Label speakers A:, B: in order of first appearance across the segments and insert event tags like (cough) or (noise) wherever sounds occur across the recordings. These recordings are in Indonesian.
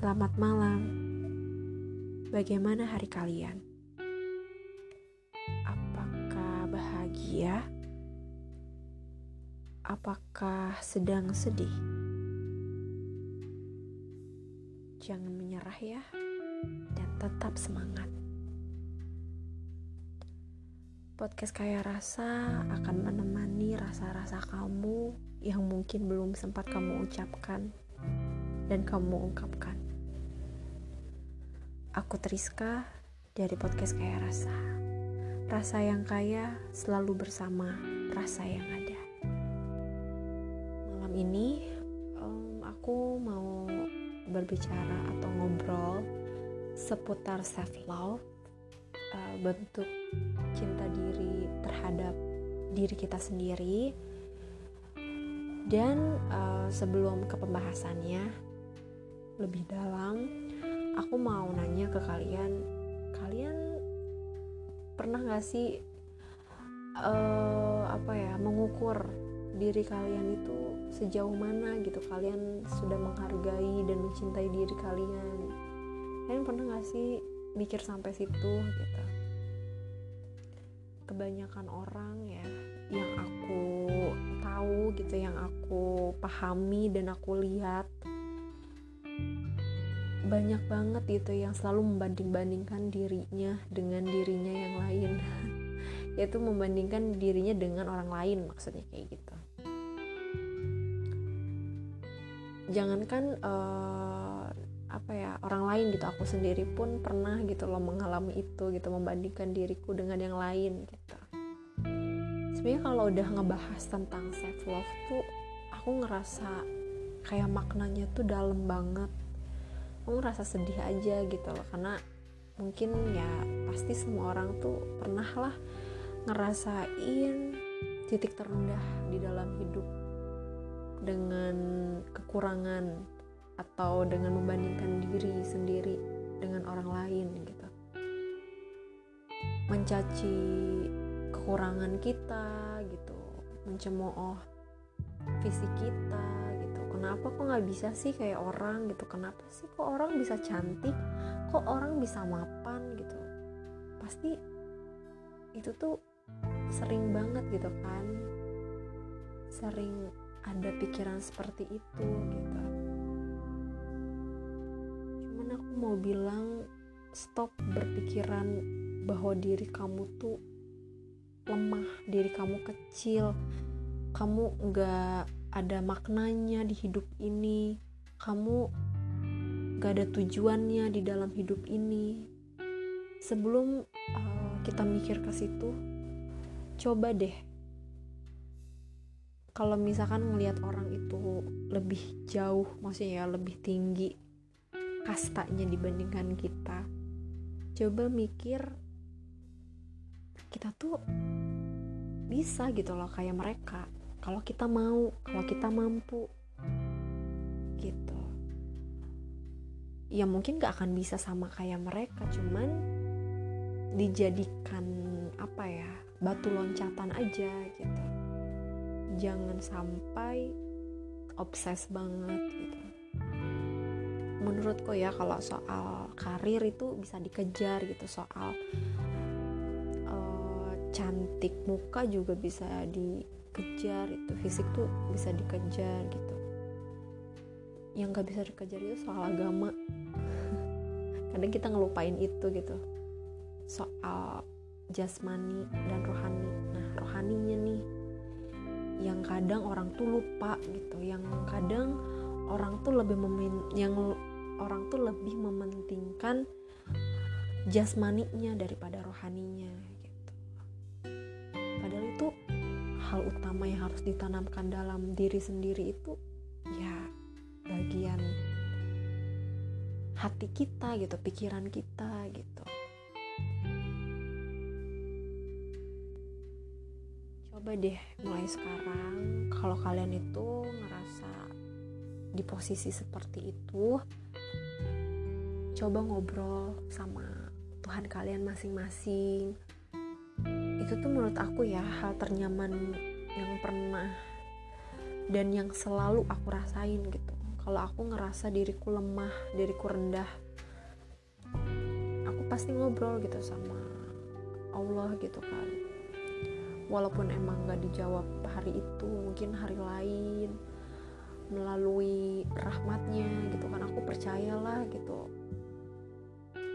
A: Selamat malam. Bagaimana hari kalian? Apakah bahagia? Apakah sedang sedih? Jangan menyerah ya, dan tetap semangat. Podcast Kaya Rasa akan menemani rasa-rasa kamu yang mungkin belum sempat kamu ucapkan dan kamu ungkapkan. Aku Triska dari podcast Kaya Rasa. Rasa yang kaya selalu bersama rasa yang ada. Malam ini um, aku mau berbicara atau ngobrol seputar self love, uh, bentuk cinta diri terhadap diri kita sendiri. Dan uh, sebelum ke pembahasannya lebih dalam, aku mau nanya ke kalian, kalian pernah gak sih uh, apa ya mengukur diri kalian itu sejauh mana gitu? Kalian sudah menghargai dan mencintai diri kalian. Kalian pernah gak sih mikir sampai situ gitu? Kebanyakan orang ya yang aku tahu gitu yang aku pahami dan aku lihat banyak banget gitu yang selalu membanding-bandingkan dirinya dengan dirinya yang lain. (laughs) Yaitu membandingkan dirinya dengan orang lain maksudnya kayak gitu. Jangankan uh, apa ya orang lain gitu aku sendiri pun pernah gitu loh mengalami itu gitu membandingkan diriku dengan yang lain gitu. Sebenarnya kalau udah ngebahas tentang self love tuh aku ngerasa kayak maknanya tuh dalam banget aku ngerasa sedih aja gitu loh. Karena mungkin ya pasti semua orang tuh pernah lah ngerasain titik terendah di dalam hidup dengan kekurangan atau dengan membandingkan diri sendiri dengan orang lain gitu. Mencaci kekurangan kita gitu mencemooh fisik kita kenapa kok nggak bisa sih kayak orang gitu? Kenapa sih kok orang bisa cantik? Kok orang bisa mapan gitu? Pasti itu tuh sering banget gitu kan. Sering ada pikiran seperti itu gitu. Cuman aku mau bilang stop berpikiran bahwa diri kamu tuh lemah diri kamu kecil. Kamu nggak ada maknanya di hidup ini. Kamu gak ada tujuannya di dalam hidup ini. Sebelum uh, kita mikir ke situ coba deh. Kalau misalkan ngelihat orang itu lebih jauh maksudnya ya lebih tinggi kastanya dibandingkan kita coba mikir kita tuh bisa gitu loh kayak mereka kalau kita mau kalau kita mampu. Gitu. Ya mungkin gak akan bisa sama kayak mereka cuman dijadikan apa ya batu loncatan aja gitu. Jangan sampai obses banget gitu. Menurutku ya kalau soal karir itu bisa dikejar gitu. Soal uh, cantik muka juga bisa dikejar itu fisik tuh bisa dikejar gitu. Yang gak bisa dikejar itu soal agama. (laughs) Kadang kita ngelupain itu gitu. Soal jasmani dan rohani. Nah rohaninya nih yang kadang orang tuh lupa gitu. Yang kadang orang tuh lebih memin yang orang tuh lebih mementingkan jasmaninya daripada rohaninya hal utama yang harus ditanamkan dalam diri sendiri itu ya bagian hati kita gitu pikiran kita gitu. Coba deh mulai sekarang kalau kalian itu ngerasa di posisi seperti itu coba ngobrol sama Tuhan kalian masing-masing itu tuh menurut aku ya hal ternyaman yang pernah dan yang selalu aku rasain gitu. Kalau aku ngerasa diriku lemah diriku rendah aku pasti ngobrol gitu sama Allah gitu kan. Walaupun emang gak dijawab hari itu mungkin hari lain melalui rahmatnya gitu kan aku percayalah gitu.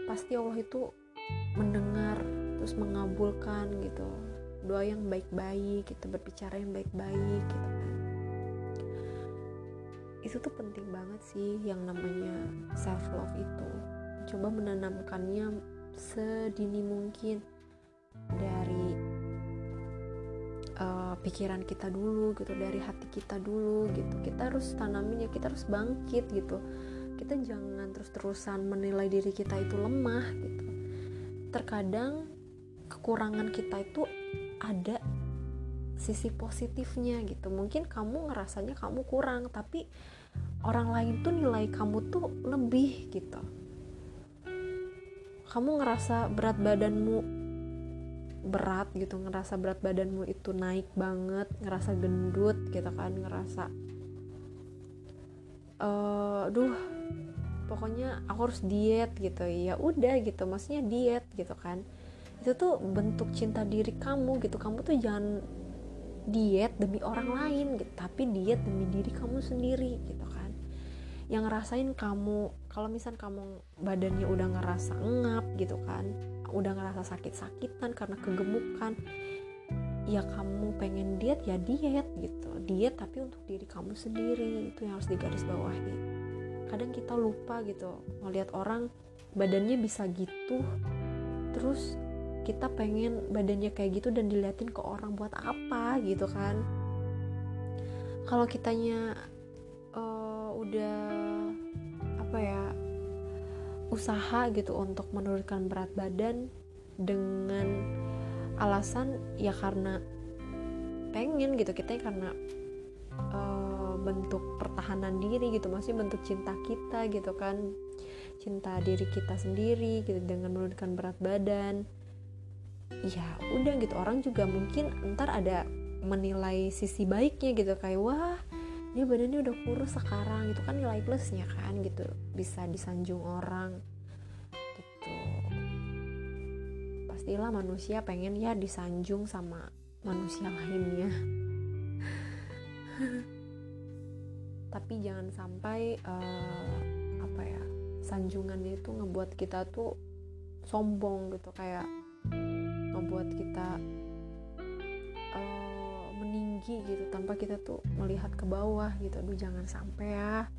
A: Pasti Allah itu mendengar terus mengabulkan gitu. Doa yang baik-baik kita berbicara yang baik-baik gitu kan. Itu tuh penting banget sih yang namanya self love itu. Coba menanamkannya sedini mungkin dari uh, pikiran kita dulu gitu dari hati kita dulu gitu. Kita harus tanamin ya kita harus bangkit gitu. Kita jangan terus-terusan menilai diri kita itu lemah gitu. Terkadang kekurangan kita itu ada sisi positifnya gitu. Mungkin kamu ngerasanya kamu kurang tapi orang lain tuh nilai kamu tuh lebih gitu. Kamu ngerasa berat badanmu berat gitu ngerasa berat badanmu itu naik banget ngerasa gendut gitu kan ngerasa uh, duh pokoknya aku harus diet gitu. Ya udah gitu maksudnya diet gitu kan itu tuh bentuk cinta diri kamu gitu. Kamu tuh jangan diet demi orang lain gitu tapi diet demi diri kamu sendiri gitu kan. Yang ngerasain kamu kalau misal kamu badannya udah ngerasa ngap gitu kan udah ngerasa sakit-sakitan karena kegemukan ya kamu pengen diet ya diet gitu. Diet tapi untuk diri kamu sendiri itu yang harus digaris bawahi kadang kita lupa gitu ngelihat orang badannya bisa gitu terus kita pengen badannya kayak gitu dan diliatin ke orang buat apa gitu kan. Kalau kitanya uh, udah apa ya usaha gitu untuk menurunkan berat badan dengan alasan ya karena pengen gitu kita karena uh, bentuk pertahanan diri gitu masih bentuk cinta kita gitu kan. Cinta diri kita sendiri gitu dengan menurunkan berat badan ya udah gitu orang juga mungkin ntar ada menilai sisi baiknya gitu kayak wah dia badannya udah kurus sekarang itu kan nilai plusnya kan gitu. Bisa disanjung orang gitu. Pastilah manusia pengen ya disanjung sama manusia lainnya. (laughs) Tapi jangan sampai uh, apa ya sanjungannya itu ngebuat kita tuh sombong gitu kayak ngebuat kita tinggi gitu tanpa kita tuh melihat ke bawah gitu. Aduh jangan sampai ya.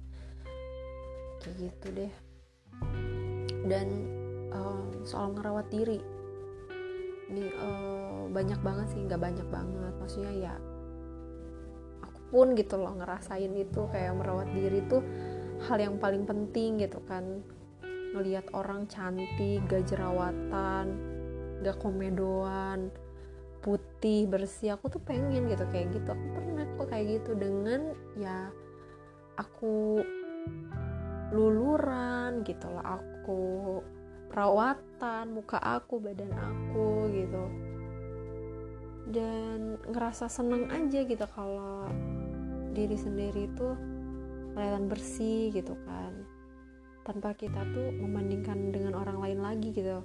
A: Kayak gitu deh. Dan um, soal ngerawat diri. Ini uh, banyak banget sih nggak banyak banget. Maksudnya ya aku pun gitu loh ngerasain itu kayak merawat diri tuh hal yang paling penting gitu kan. Ngelihat orang cantik gak jerawatan gak komedoan putih bersih. Aku tuh pengen gitu kayak gitu. Aku pernah kok kayak gitu dengan ya aku luluran gitu lah aku perawatan muka aku badan aku gitu. Dan ngerasa seneng aja gitu kalau diri sendiri itu kelihatan bersih gitu kan. Tanpa kita tuh membandingkan dengan orang lain lagi gitu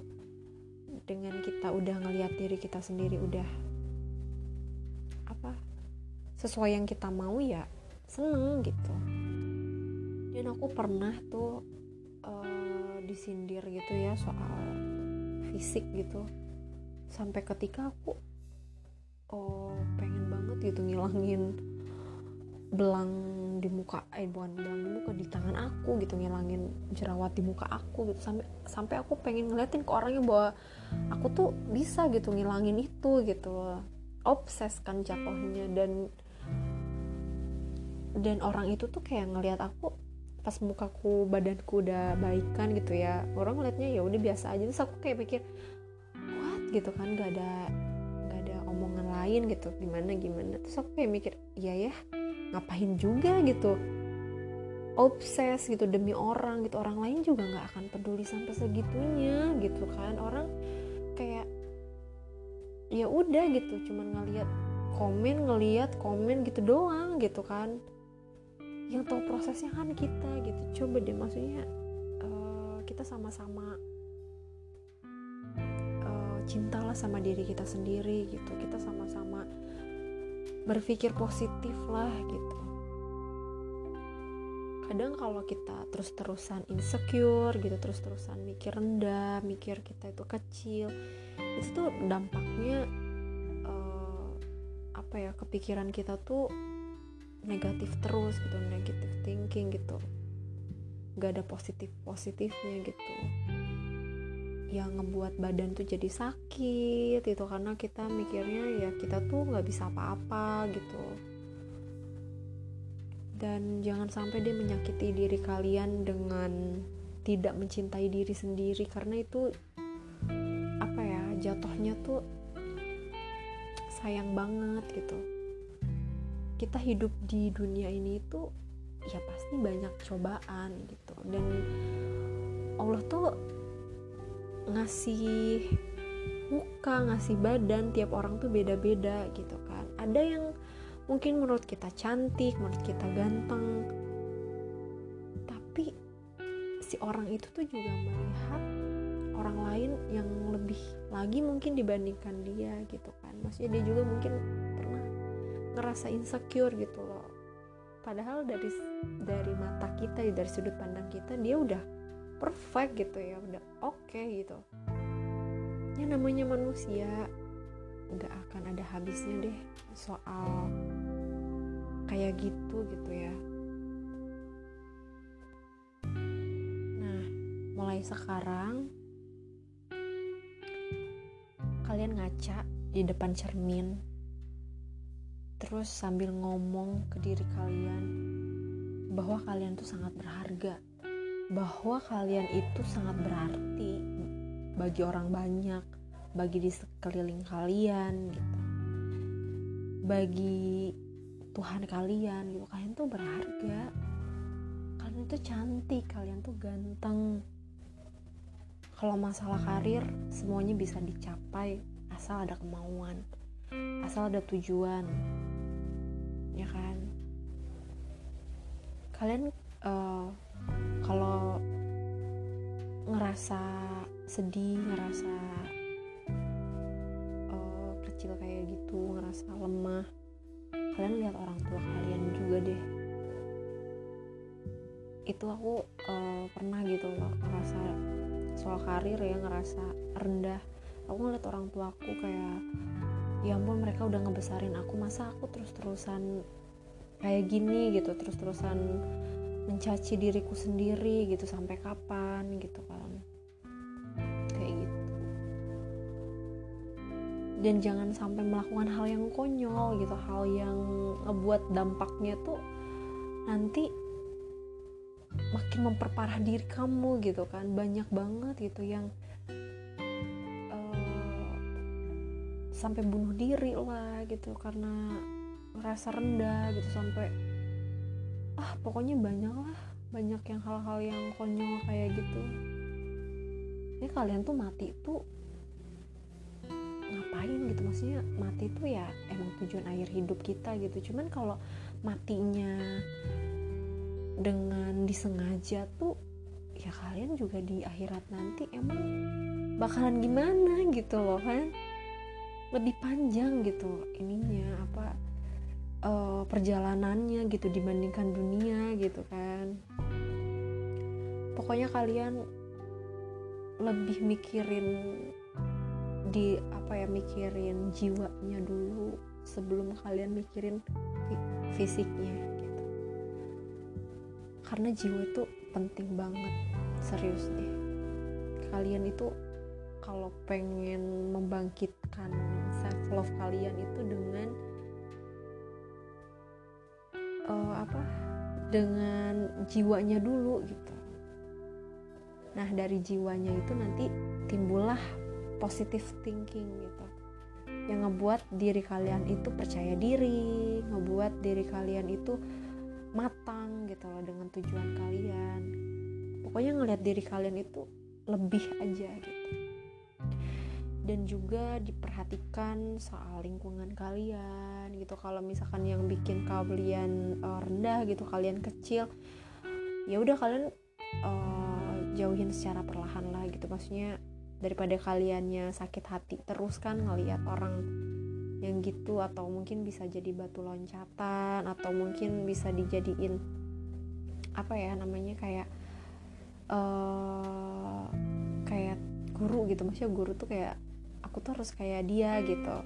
A: dengan kita udah ngeliat diri kita sendiri udah apa sesuai yang kita mau ya seneng gitu. Dan aku pernah tuh uh, disindir gitu ya soal fisik gitu. Sampai ketika aku oh pengen banget gitu ngilangin belang di muka eh bukan belang di muka di tangan aku gitu ngilangin jerawat di muka aku gitu. Sampai sampai aku pengen ngeliatin ke orangnya bahwa aku tuh bisa gitu ngilangin itu gitu obses kan jatuhnya dan dan orang itu tuh kayak ngelihat aku pas mukaku badanku udah baikan gitu ya. Orang ngeliatnya ya udah biasa aja. Terus aku kayak pikir what? gitu kan gak ada gak ada omongan lain gitu gimana gimana. Terus aku kayak mikir iya ya ngapain juga gitu. Obses gitu demi orang gitu. Orang lain juga nggak akan peduli sampai segitunya gitu kan. Orang kayak ya udah gitu. Cuman ngeliat komen ngeliat komen gitu doang gitu kan. Yang tahu prosesnya kan kita gitu. Coba deh maksudnya uh, kita sama-sama uh, cintalah sama diri kita sendiri gitu. Kita sama-sama berpikir positif lah gitu. Kadang kalau kita terus-terusan insecure gitu terus-terusan mikir rendah mikir kita itu kecil itu tuh dampaknya uh, apa ya kepikiran kita tuh negatif terus gitu negatif thinking gitu. Gak ada positif positifnya gitu yang ngebuat badan tuh jadi sakit itu karena kita mikirnya ya kita tuh nggak bisa apa-apa gitu. Dan jangan sampai dia menyakiti diri kalian dengan tidak mencintai diri sendiri karena itu apa ya jatuhnya tuh sayang banget gitu. Kita hidup di dunia ini tuh ya pasti banyak cobaan gitu. Dan Allah tuh ngasih muka ngasih badan tiap orang tuh beda-beda gitu kan. Ada yang mungkin menurut kita cantik menurut kita ganteng tapi si orang itu tuh juga melihat orang lain yang lebih lagi mungkin dibandingkan dia gitu kan. Maksudnya dia juga mungkin pernah ngerasa insecure gitu loh. Padahal dari dari mata kita dari sudut pandang kita dia udah perfect gitu ya udah oke okay, gitu. Ya namanya manusia nggak akan ada habisnya deh soal kayak gitu gitu ya. Nah mulai sekarang kalian ngaca di depan cermin terus sambil ngomong ke diri kalian bahwa kalian tuh sangat berharga bahwa kalian itu sangat berarti bagi orang banyak, bagi di sekeliling kalian gitu. Bagi Tuhan kalian gitu. Kalian tuh berharga. Kalian tuh cantik, kalian tuh ganteng. Kalau masalah karir, semuanya bisa dicapai asal ada kemauan, asal ada tujuan. Ya kan? Kalian uh, ngerasa sedih ngerasa uh, kecil kayak gitu ngerasa lemah. Kalian lihat orang tua kalian juga deh. Itu aku uh, pernah gitu loh ngerasa soal karir ya ngerasa rendah. Aku ngeliat orang tua aku kayak ya ampun mereka udah ngebesarin aku masa aku terus-terusan kayak gini gitu terus-terusan mencaci diriku sendiri gitu sampai kapan? Gitu kan dan jangan sampai melakukan hal yang konyol gitu hal yang ngebuat dampaknya tuh nanti makin memperparah diri kamu gitu kan. Banyak banget gitu yang uh, sampai bunuh diri lah gitu karena ngerasa rendah gitu sampai ah pokoknya banyak lah banyak yang hal-hal yang konyol kayak gitu. Ini kalian tuh mati tuh ngapain gitu maksudnya mati tuh ya emang tujuan akhir hidup kita gitu. Cuman kalau matinya dengan disengaja tuh ya kalian juga di akhirat nanti emang bakalan gimana gitu loh kan? Lebih panjang gitu ininya apa uh, perjalanannya gitu dibandingkan dunia gitu kan. Pokoknya kalian lebih mikirin di apa ya mikirin jiwanya dulu sebelum kalian mikirin fisiknya gitu. Karena jiwa itu penting banget serius deh. Kalian itu kalau pengen membangkitkan self love kalian itu dengan uh, apa dengan jiwanya dulu gitu. Nah dari jiwanya itu nanti timbullah positive thinking gitu. Yang ngebuat diri kalian itu percaya diri ngebuat diri kalian itu matang gitu loh dengan tujuan kalian. Pokoknya ngelihat diri kalian itu lebih aja gitu. Dan juga diperhatikan soal lingkungan kalian gitu. Kalau misalkan yang bikin kalian uh, rendah gitu kalian kecil ya udah kalian uh, jauhin secara perlahan lah gitu. Maksudnya daripada kaliannya sakit hati terus kan ngelihat orang yang gitu atau mungkin bisa jadi batu loncatan atau mungkin bisa dijadiin apa ya namanya kayak uh, kayak guru gitu. Maksudnya guru tuh kayak aku tuh harus kayak dia gitu.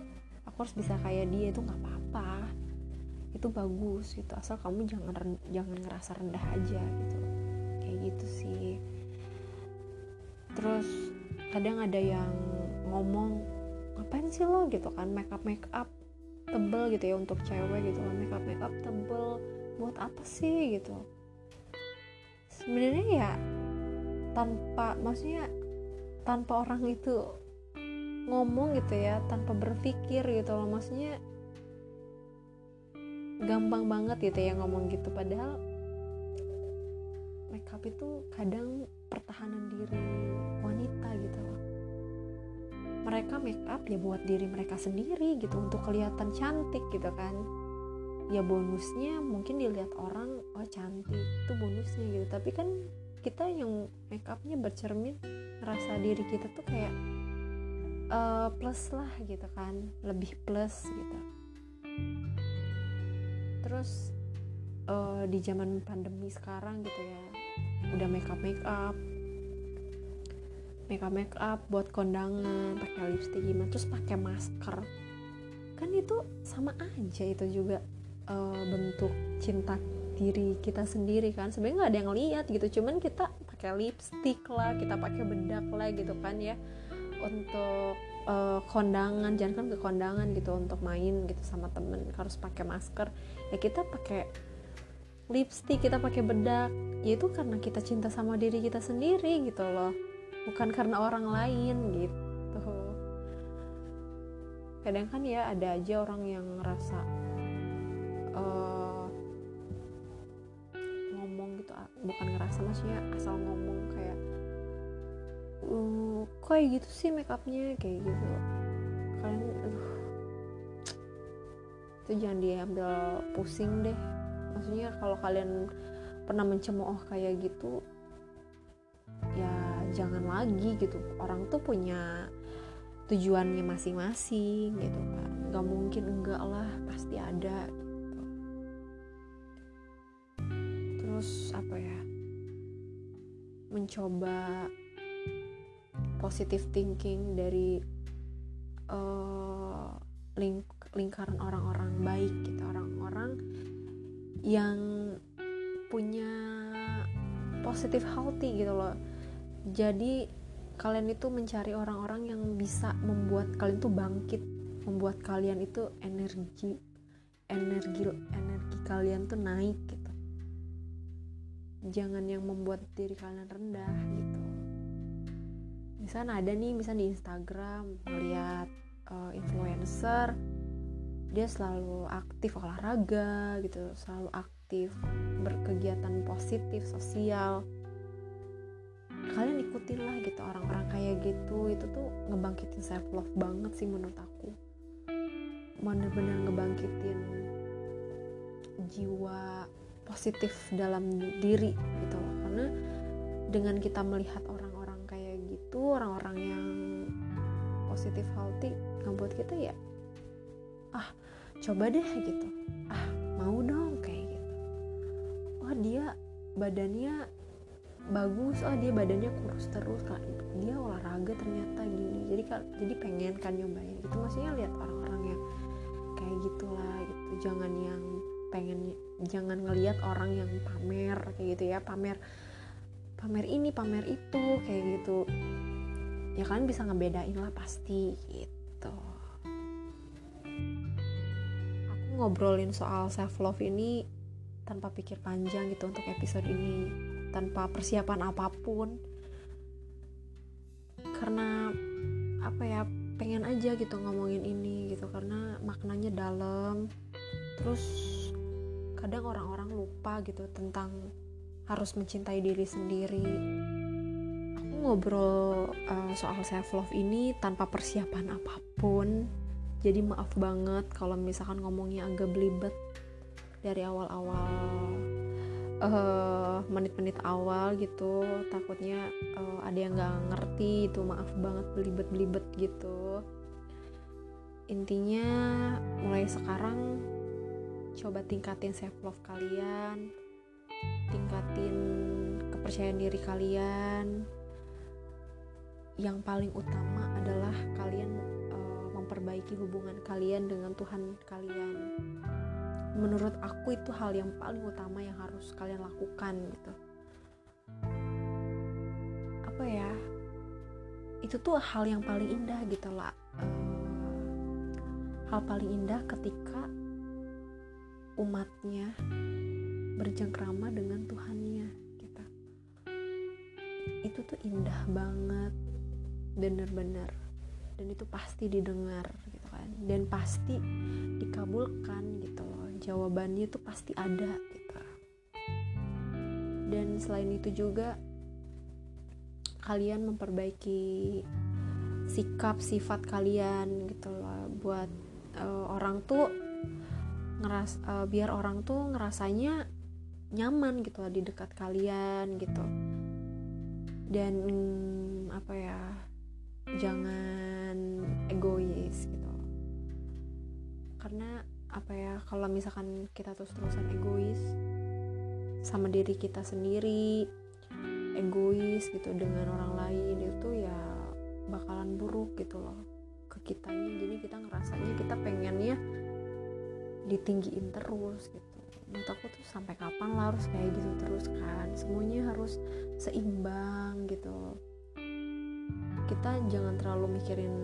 A: Aku harus bisa kayak dia itu nggak apa-apa. Itu bagus gitu. Asal kamu jangan jangan ngerasa rendah aja gitu. Kayak gitu sih. Terus kadang ada yang ngomong ngapain sih lo? gitu kan make up make up tebel gitu ya untuk cewek gitu kan make up make up tebel. Buat apa sih gitu? Sebenarnya ya tanpa maksudnya tanpa orang itu ngomong gitu ya tanpa berpikir gitu loh. Maksudnya gampang banget gitu ya ngomong gitu. Padahal makeup itu kadang pertahanan diri wanita gitu loh. Mereka make up ya buat diri mereka sendiri gitu untuk kelihatan cantik gitu kan. Ya bonusnya mungkin dilihat orang oh cantik itu bonusnya gitu. Tapi kan kita yang make upnya bercermin ngerasa diri kita tuh kayak uh, plus lah gitu kan lebih plus gitu. Terus uh, di zaman pandemi sekarang gitu ya udah make up make up make up buat kondangan pakai lipstick gimana terus pakai masker. Kan itu sama aja itu juga uh, bentuk cinta diri kita sendiri kan. Sebenarnya nggak ada yang lihat gitu cuman kita pakai lipstick lah kita pakai bedak lah gitu kan ya. Untuk uh, kondangan jangan kan ke kondangan gitu untuk main gitu sama temen harus pakai masker. Ya kita pakai lipstick kita pakai bedak. Ya itu karena kita cinta sama diri kita sendiri gitu loh. Bukan karena orang lain gitu. Kadang kan ya ada aja orang yang ngerasa uh, ngomong gitu bukan ngerasa maksudnya asal ngomong kayak uh, kok kayak gitu sih make upnya? Kayak gitu. Kalian aduh. Itu jangan diambil pusing deh maksudnya kalau kalian pernah mencemooh kayak gitu ya jangan lagi gitu. Orang tuh punya tujuannya masing-masing gitu kan nggak mungkin enggak lah pasti ada gitu. Terus apa ya? Mencoba positive thinking dari uh, ling lingkaran orang-orang baik gitu. Orang-orang yang punya positive healthy gitu loh. Jadi kalian itu mencari orang-orang yang bisa membuat kalian tuh bangkit membuat kalian itu energi energi energi kalian tuh naik gitu. Jangan yang membuat diri kalian rendah gitu. Misalnya ada nih misalnya di Instagram melihat uh, influencer dia selalu aktif olahraga gitu selalu aktif berkegiatan positif sosial. Kalian ikutin lah gitu orang-orang kayak gitu. Itu tuh ngebangkitin self love banget sih menurut aku. Bener-bener ngebangkitin jiwa positif dalam diri gitu loh. Karena dengan kita melihat orang itu orang-orang yang positif healthy ngebuat kita ya ah coba deh gitu. Ah mau dong kayak gitu. Oh dia badannya bagus. Oh dia badannya kurus terus kan dia olahraga ternyata gini. Jadi jadi pengen kan nyobain itu maksudnya lihat orang-orang yang kayak gitulah gitu. Jangan yang pengen jangan ngelihat orang yang pamer kayak gitu ya. Pamer pamer ini pamer itu kayak gitu. Ya kalian bisa ngebedain lah pasti gitu ngobrolin soal self love ini tanpa pikir panjang gitu untuk episode ini. Tanpa persiapan apa pun. Karena apa ya pengen aja gitu ngomongin ini gitu. Karena maknanya dalam. Terus kadang orang-orang lupa gitu tentang harus mencintai diri sendiri. Aku ngobrol uh, soal self love ini tanpa persiapan apa pun jadi maaf banget kalau misalkan ngomongnya agak belibet dari awal-awal uh, menit-menit awal gitu. Takutnya uh, ada yang nggak ngerti itu. Maaf banget belibet-belibet gitu. Intinya mulai sekarang coba tingkatin self love kalian tingkatin kepercayaan diri kalian. Yang paling utama adalah kalian memperbaiki hubungan kalian dengan Tuhan kalian. Menurut aku itu hal yang paling utama yang harus kalian lakukan gitu. Apa ya? Itu tuh hal yang paling indah gitu lah uh, hal paling indah ketika umatnya berjengkrama dengan Tuhannya kita itu tuh indah banget bener-bener dan itu pasti didengar gitu kan. Dan pasti dikabulkan gitu loh. Jawabannya itu pasti ada gitu. Dan selain itu juga kalian memperbaiki sikap sifat kalian gitu loh. Buat uh, orang tuh ngeras uh, biar orang tuh ngerasanya nyaman gitu di dekat kalian gitu. Dan mm, apa ya jangan egois gitu. Karena apa ya kalau misalkan kita terus terusan egois sama diri kita sendiri egois gitu dengan orang lain itu ya bakalan buruk gitu loh ke kitanya. Jadi kita ngerasanya kita pengennya ditinggiin terus gitu. Menurut aku tuh sampai kapan lah harus kayak gitu terus kan? Semuanya harus seimbang gitu. Kita jangan terlalu mikirin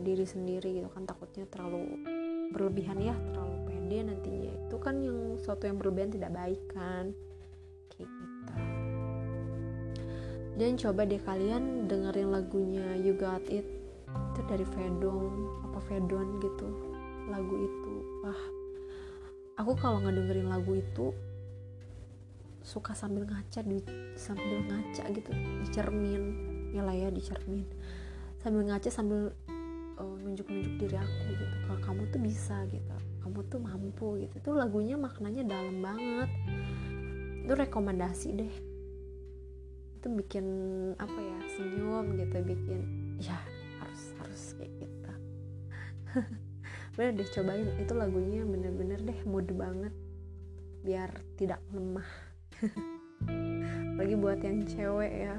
A: diri sendiri gitu kan takutnya terlalu berlebihan ya terlalu pede nantinya. Itu kan yang suatu yang berlebihan tidak baik kan kayak gitu. Dan coba deh kalian dengerin lagunya You Got It itu dari Vedong apa Vedon gitu lagu itu. Wah aku kalau dengerin lagu itu suka sambil ngaca di sambil ngaca gitu di cermin ya lah ya di cermin sambil ngaca sambil uh, nunjuk-nunjuk diri aku gitu. Kalau kamu tuh bisa gitu kamu tuh mampu gitu. Itu lagunya maknanya dalam banget. Itu rekomendasi deh. Itu bikin apa ya senyum gitu bikin ya harus harus kayak gitu. (laughs) Bener deh cobain. Itu lagunya bener-bener deh mood banget. Biar tidak lemah. (laughs) Lagi buat yang cewek ya.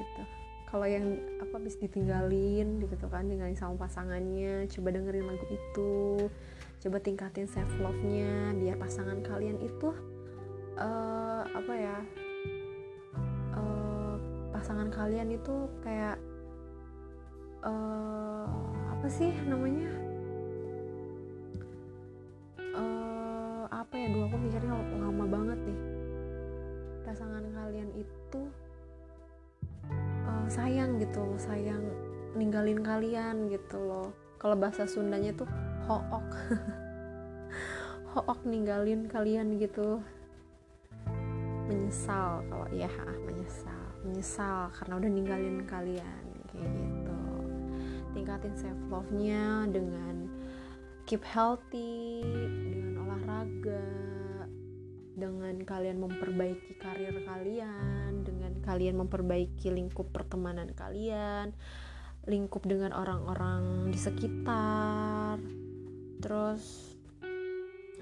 A: Gitu kalau yang apa bis ditinggalin gitu kan dengan sama pasangannya coba dengerin lagu itu coba tingkatin self love nya biar pasangan kalian itu uh, apa ya uh, pasangan kalian itu kayak uh, apa sih namanya? Uh, apa ya dulu aku mikirnya lama banget nih. Pasangan kalian itu sayang gitu sayang ninggalin kalian gitu loh. Kalau bahasa Sundanya tuh hook. (laughs) Hook ninggalin kalian gitu. Menyesal kalau iya menyesal. Menyesal karena udah ninggalin kalian kayak gitu. Tingkatin self love nya dengan keep healthy dengan olahraga dengan kalian memperbaiki karir kalian kalian memperbaiki lingkup pertemanan kalian lingkup dengan orang-orang di sekitar. Terus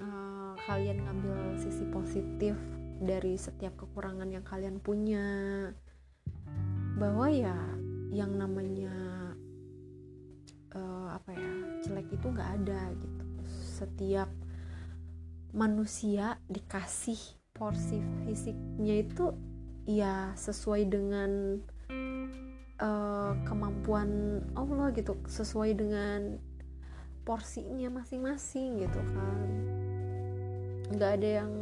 A: uh, kalian ngambil sisi positif dari setiap kekurangan yang kalian punya. Bahwa ya yang namanya uh, apa ya jelek itu nggak ada gitu. Setiap manusia dikasih porsi fisiknya itu ya sesuai dengan uh, kemampuan Allah gitu. Sesuai dengan porsinya masing-masing gitu kan. Nggak ada yang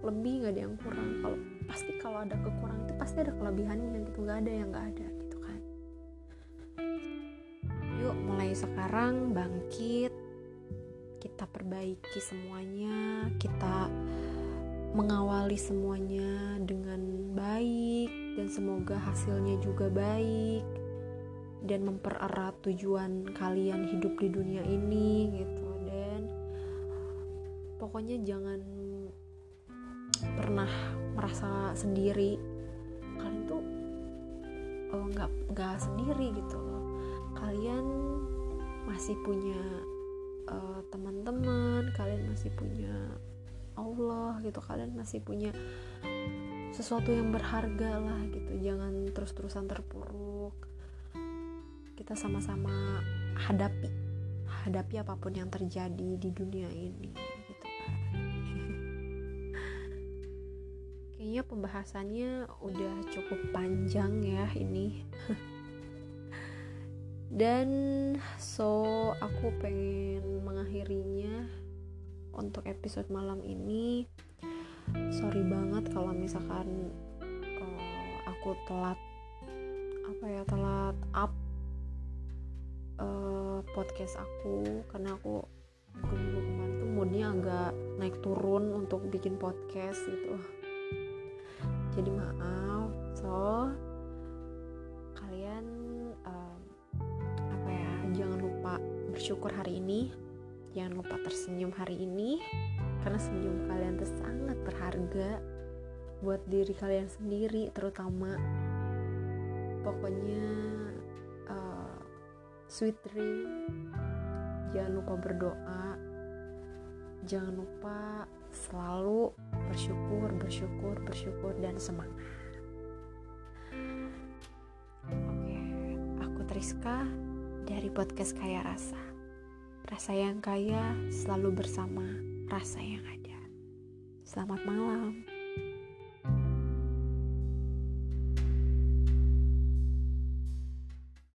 A: lebih nggak ada yang kurang. Kalau pasti kalau ada kekurangan itu pasti ada kelebihannya gitu. Nggak ada yang nggak ada gitu kan. Yuk mulai sekarang bangkit. Kita perbaiki semuanya. Kita mengawali semuanya dengan baik dan semoga hasilnya juga baik dan mempererat tujuan kalian hidup di dunia ini gitu. Dan pokoknya jangan pernah merasa sendiri. Kalian tuh oh, nggak oh, nggak sendiri gitu loh. Kalian masih punya uh, teman-teman kalian masih punya Allah gitu. Kalian masih punya sesuatu yang berharga lah gitu. Jangan terus-terusan terpuruk. Kita sama-sama hadapi hadapi apa pun yang terjadi di dunia ini gitu. Kan (laughs) kayaknya pembahasannya udah cukup panjang ya ini. (laughs) Dan so aku pengen mengakhirinya untuk episode malam ini. Sorry banget kalau misalkan uh, aku telat apa ya telat up uh, podcast aku karena aku minggu kemarin tuh moodnya agak naik turun untuk bikin podcast gitu. Jadi maaf. So kalian um, apa ya jangan lupa bersyukur hari ini Jangan lupa tersenyum hari ini karena senyum kalian itu sangat berharga buat diri kalian sendiri terutama. Pokoknya uh, sweet dream. Jangan lupa berdoa. Jangan lupa selalu bersyukur, bersyukur, bersyukur dan semangat. Oke, aku Triska dari podcast Kaya Rasa. Rasa yang kaya selalu bersama rasa yang ada. Selamat malam.